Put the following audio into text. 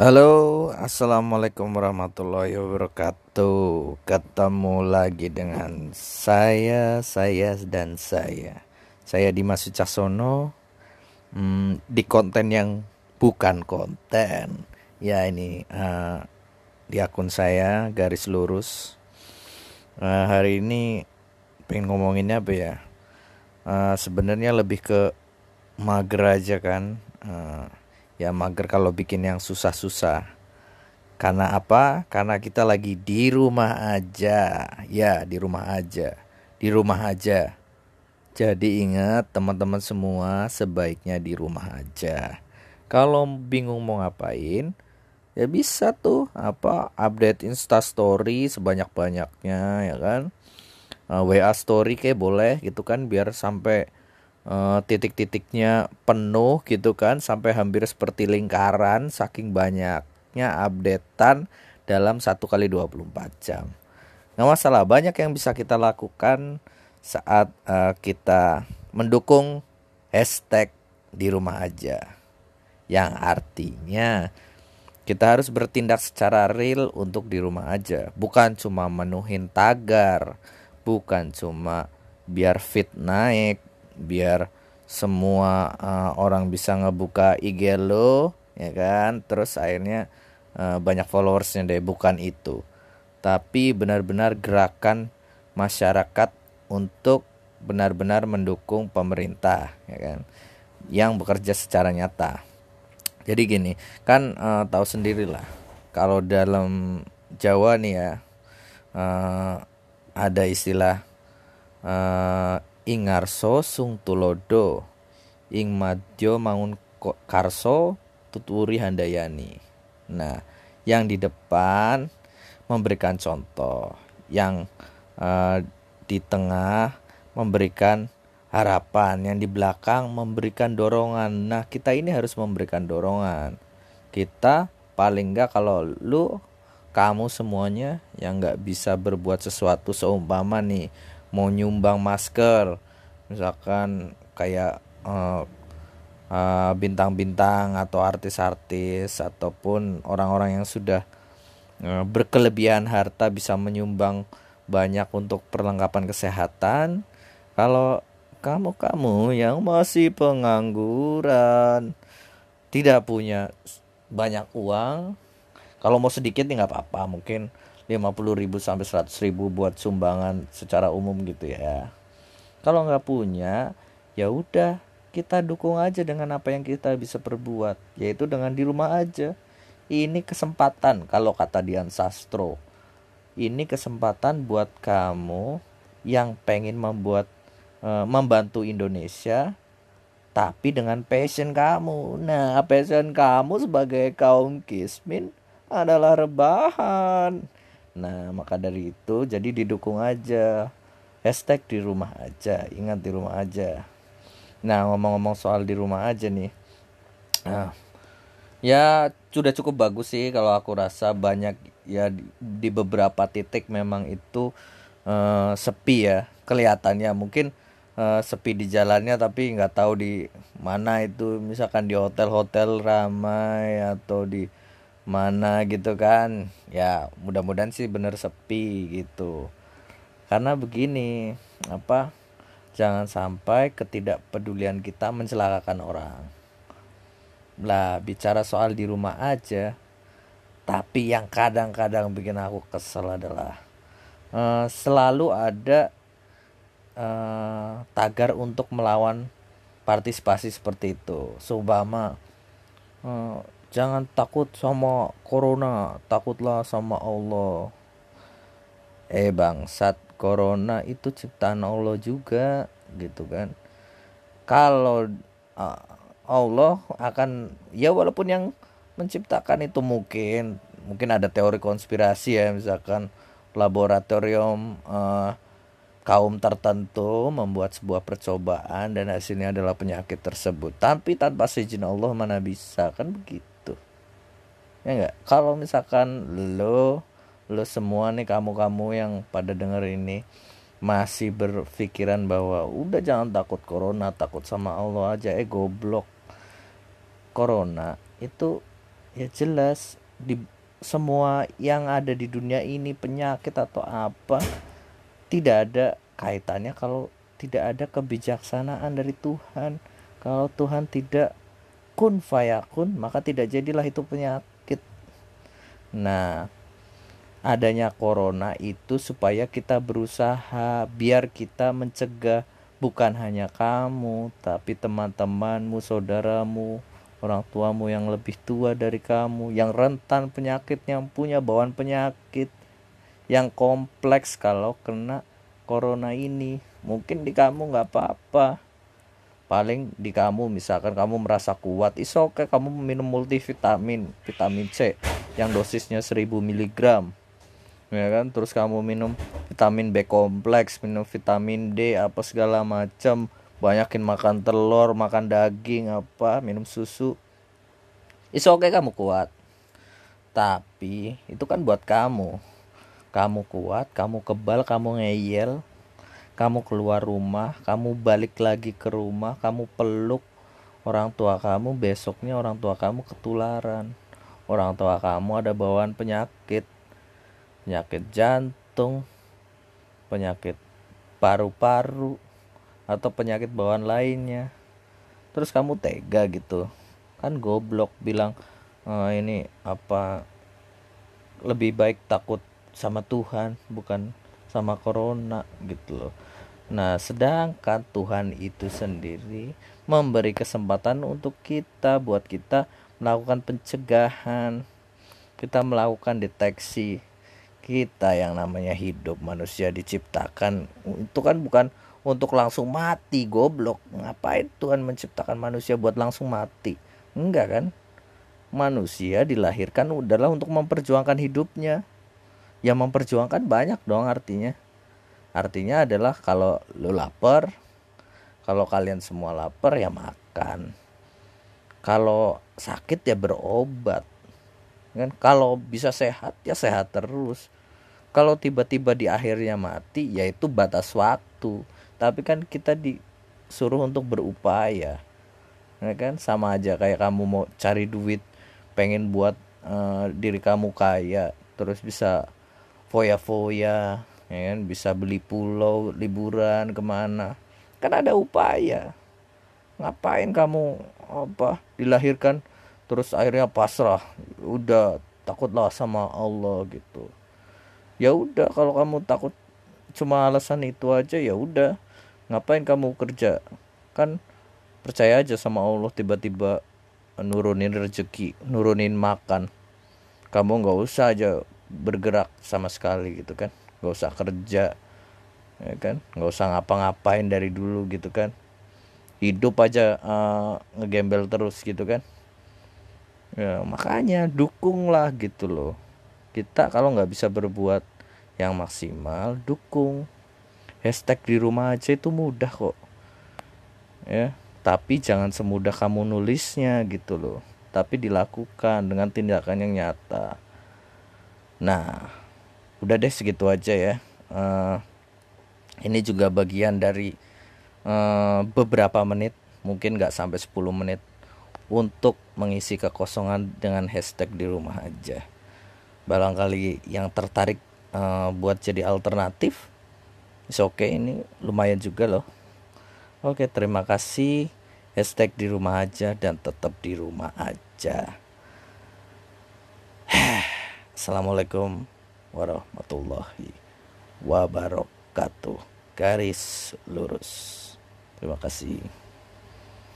Halo, assalamualaikum warahmatullahi wabarakatuh. Ketemu lagi dengan saya, saya dan saya. Saya Dimas Wicaksono hmm, di konten yang bukan konten. Ya ini uh, di akun saya garis lurus. Uh, hari ini pengen ngomonginnya apa ya? Uh, Sebenarnya lebih ke mager aja kan. Uh, ya mager kalau bikin yang susah-susah. Karena apa? Karena kita lagi di rumah aja. Ya di rumah aja. Di rumah aja. Jadi ingat teman-teman semua sebaiknya di rumah aja. Kalau bingung mau ngapain ya bisa tuh apa update insta story sebanyak banyaknya ya kan? Uh, wa story kayak boleh gitu kan biar sampai uh, titik-titiknya penuh gitu kan sampai hampir seperti lingkaran saking banyaknya updatean dalam satu kali 24 jam. Nggak masalah, banyak yang bisa kita lakukan saat uh, kita mendukung hashtag di rumah aja. Yang artinya kita harus bertindak secara real untuk di rumah aja, bukan cuma menuhin tagar, bukan cuma biar fit naik, biar semua uh, orang bisa ngebuka IG lo ya kan? Terus akhirnya uh, banyak followersnya deh bukan itu. Tapi benar-benar gerakan masyarakat untuk benar-benar mendukung pemerintah ya kan? Yang bekerja secara nyata. Jadi gini kan uh, tahu sendirilah kalau dalam Jawa nih ya uh, ada istilah Ingarso sung tulodo ing madyo mangun karso tuturi handayani. Nah, yang di depan memberikan contoh, yang uh, di tengah memberikan harapan, yang di belakang memberikan dorongan. Nah, kita ini harus memberikan dorongan. Kita paling enggak kalau lu kamu semuanya yang nggak bisa berbuat sesuatu seumpama nih mau nyumbang masker. Misalkan kayak uh, uh, bintang-bintang atau artis-artis ataupun orang-orang yang sudah uh, berkelebihan harta bisa menyumbang banyak untuk perlengkapan kesehatan. Kalau kamu-kamu yang masih pengangguran tidak punya banyak uang kalau mau sedikit ya nggak apa-apa. Mungkin 50 ribu sampai 100 ribu buat sumbangan secara umum gitu ya kalau nggak punya ya udah kita dukung aja dengan apa yang kita bisa perbuat yaitu dengan di rumah aja ini kesempatan kalau kata Dian Sastro ini kesempatan buat kamu yang pengen membuat e, membantu Indonesia tapi dengan passion kamu. Nah, passion kamu sebagai kaum kismin adalah rebahan. Nah, maka dari itu jadi didukung aja. Hashtag di rumah aja, ingat di rumah aja. Nah, ngomong-ngomong soal di rumah aja nih. Nah, ya sudah cukup bagus sih kalau aku rasa banyak ya di, di beberapa titik memang itu uh, sepi ya kelihatannya mungkin uh, sepi di jalannya tapi nggak tahu di mana itu misalkan di hotel-hotel ramai atau di mana gitu kan. Ya mudah-mudahan sih bener sepi gitu. Karena begini apa jangan sampai ketidakpedulian kita mencelakakan orang. Lah bicara soal di rumah aja tapi yang kadang-kadang bikin aku kesel adalah uh, selalu ada uh, tagar untuk melawan partisipasi seperti itu. Subama uh, Jangan takut sama corona, takutlah sama Allah. Eh bangsat, corona itu ciptaan Allah juga, gitu kan. Kalau Allah akan ya walaupun yang menciptakan itu mungkin mungkin ada teori konspirasi ya misalkan laboratorium uh, kaum tertentu membuat sebuah percobaan dan hasilnya adalah penyakit tersebut tapi tanpa seizin Allah mana bisa kan begitu ya enggak kalau misalkan lo lo semua nih kamu-kamu yang pada denger ini masih berpikiran bahwa udah jangan takut corona takut sama Allah aja. Eh goblok. Corona itu ya jelas di semua yang ada di dunia ini penyakit atau apa tidak ada kaitannya kalau tidak ada kebijaksanaan dari Tuhan. Kalau Tuhan tidak kun fayakun maka tidak jadilah itu penyakit nah adanya corona itu supaya kita berusaha biar kita mencegah bukan hanya kamu tapi teman-temanmu saudaramu orang tuamu yang lebih tua dari kamu, yang rentan penyakit, yang punya bawaan penyakit, yang kompleks kalau kena corona ini. Mungkin di kamu nggak apa-apa. Paling di kamu misalkan kamu merasa kuat, is oke okay, kamu minum multivitamin, vitamin C yang dosisnya 1000 mg. Ya kan? Terus kamu minum vitamin B kompleks, minum vitamin D apa segala macam banyakin makan telur makan daging apa minum susu is oke okay, kamu kuat tapi itu kan buat kamu kamu kuat kamu kebal kamu ngeyel kamu keluar rumah kamu balik lagi ke rumah kamu peluk orang tua kamu besoknya orang tua kamu ketularan orang tua kamu ada bawaan penyakit. Penyakit jantung penyakit paru-paru atau penyakit bawaan lainnya. Terus kamu tega gitu. Kan goblok bilang e, ini apa lebih baik takut sama Tuhan bukan sama corona gitu loh. Nah sedangkan Tuhan itu sendiri memberi kesempatan untuk kita buat kita melakukan pencegahan. Kita melakukan deteksi kita yang namanya hidup manusia diciptakan. Itu kan bukan untuk langsung mati goblok. Ngapain Tuhan menciptakan manusia buat langsung mati? Enggak kan? Manusia dilahirkan adalah untuk memperjuangkan hidupnya. Yang memperjuangkan banyak dong artinya. Artinya adalah kalau lu lapar kalau kalian semua lapar ya makan kalau sakit ya berobat kan? Kalau bisa sehat ya sehat terus. Kalau tiba-tiba di akhirnya mati yaitu batas waktu. Tapi kan kita disuruh untuk berupaya ya kan? Sama aja kayak kamu mau cari duit pengen buat uh, diri kamu kaya terus bisa foya-foya ya kan? Bisa beli pulau liburan ke mana. Kan ada upaya. Ngapain kamu apa dilahirkan terus akhirnya pasrah. Udah takutlah sama Allah gitu. Ya udah kalau kamu takut cuma alasan itu aja ya udah. Ngapain kamu kerja? Kan percaya aja sama Allah tiba-tiba nurunin rezeki nurunin makan. Kamu nggak usah aja bergerak sama sekali gitu kan. Nggak usah kerja ya kan. Nggak usah ngapa-ngapain dari dulu gitu kan hidup aja uh, ngegembel terus gitu kan. Ya makanya dukung lah gitu loh. Kita kalau nggak bisa berbuat yang maksimal dukung. Hashtag di rumah aja itu mudah kok. Ya tapi jangan semudah kamu nulisnya gitu loh. Tapi dilakukan dengan tindakan yang nyata. Nah udah deh segitu aja ya. Uh, ini juga bagian dari uh, beberapa menit mungkin nggak sampai 10 menit untuk mengisi kekosongan dengan hashtag di rumah aja. Barangkali yang tertarik uh, buat jadi alternatif oke okay, ini lumayan juga loh. Oke terima kasih. Hashtag di rumah aja dan tetap di rumah aja. Assalamualaikum warahmatullahi wabarakatuh. Garis lurus terima kasih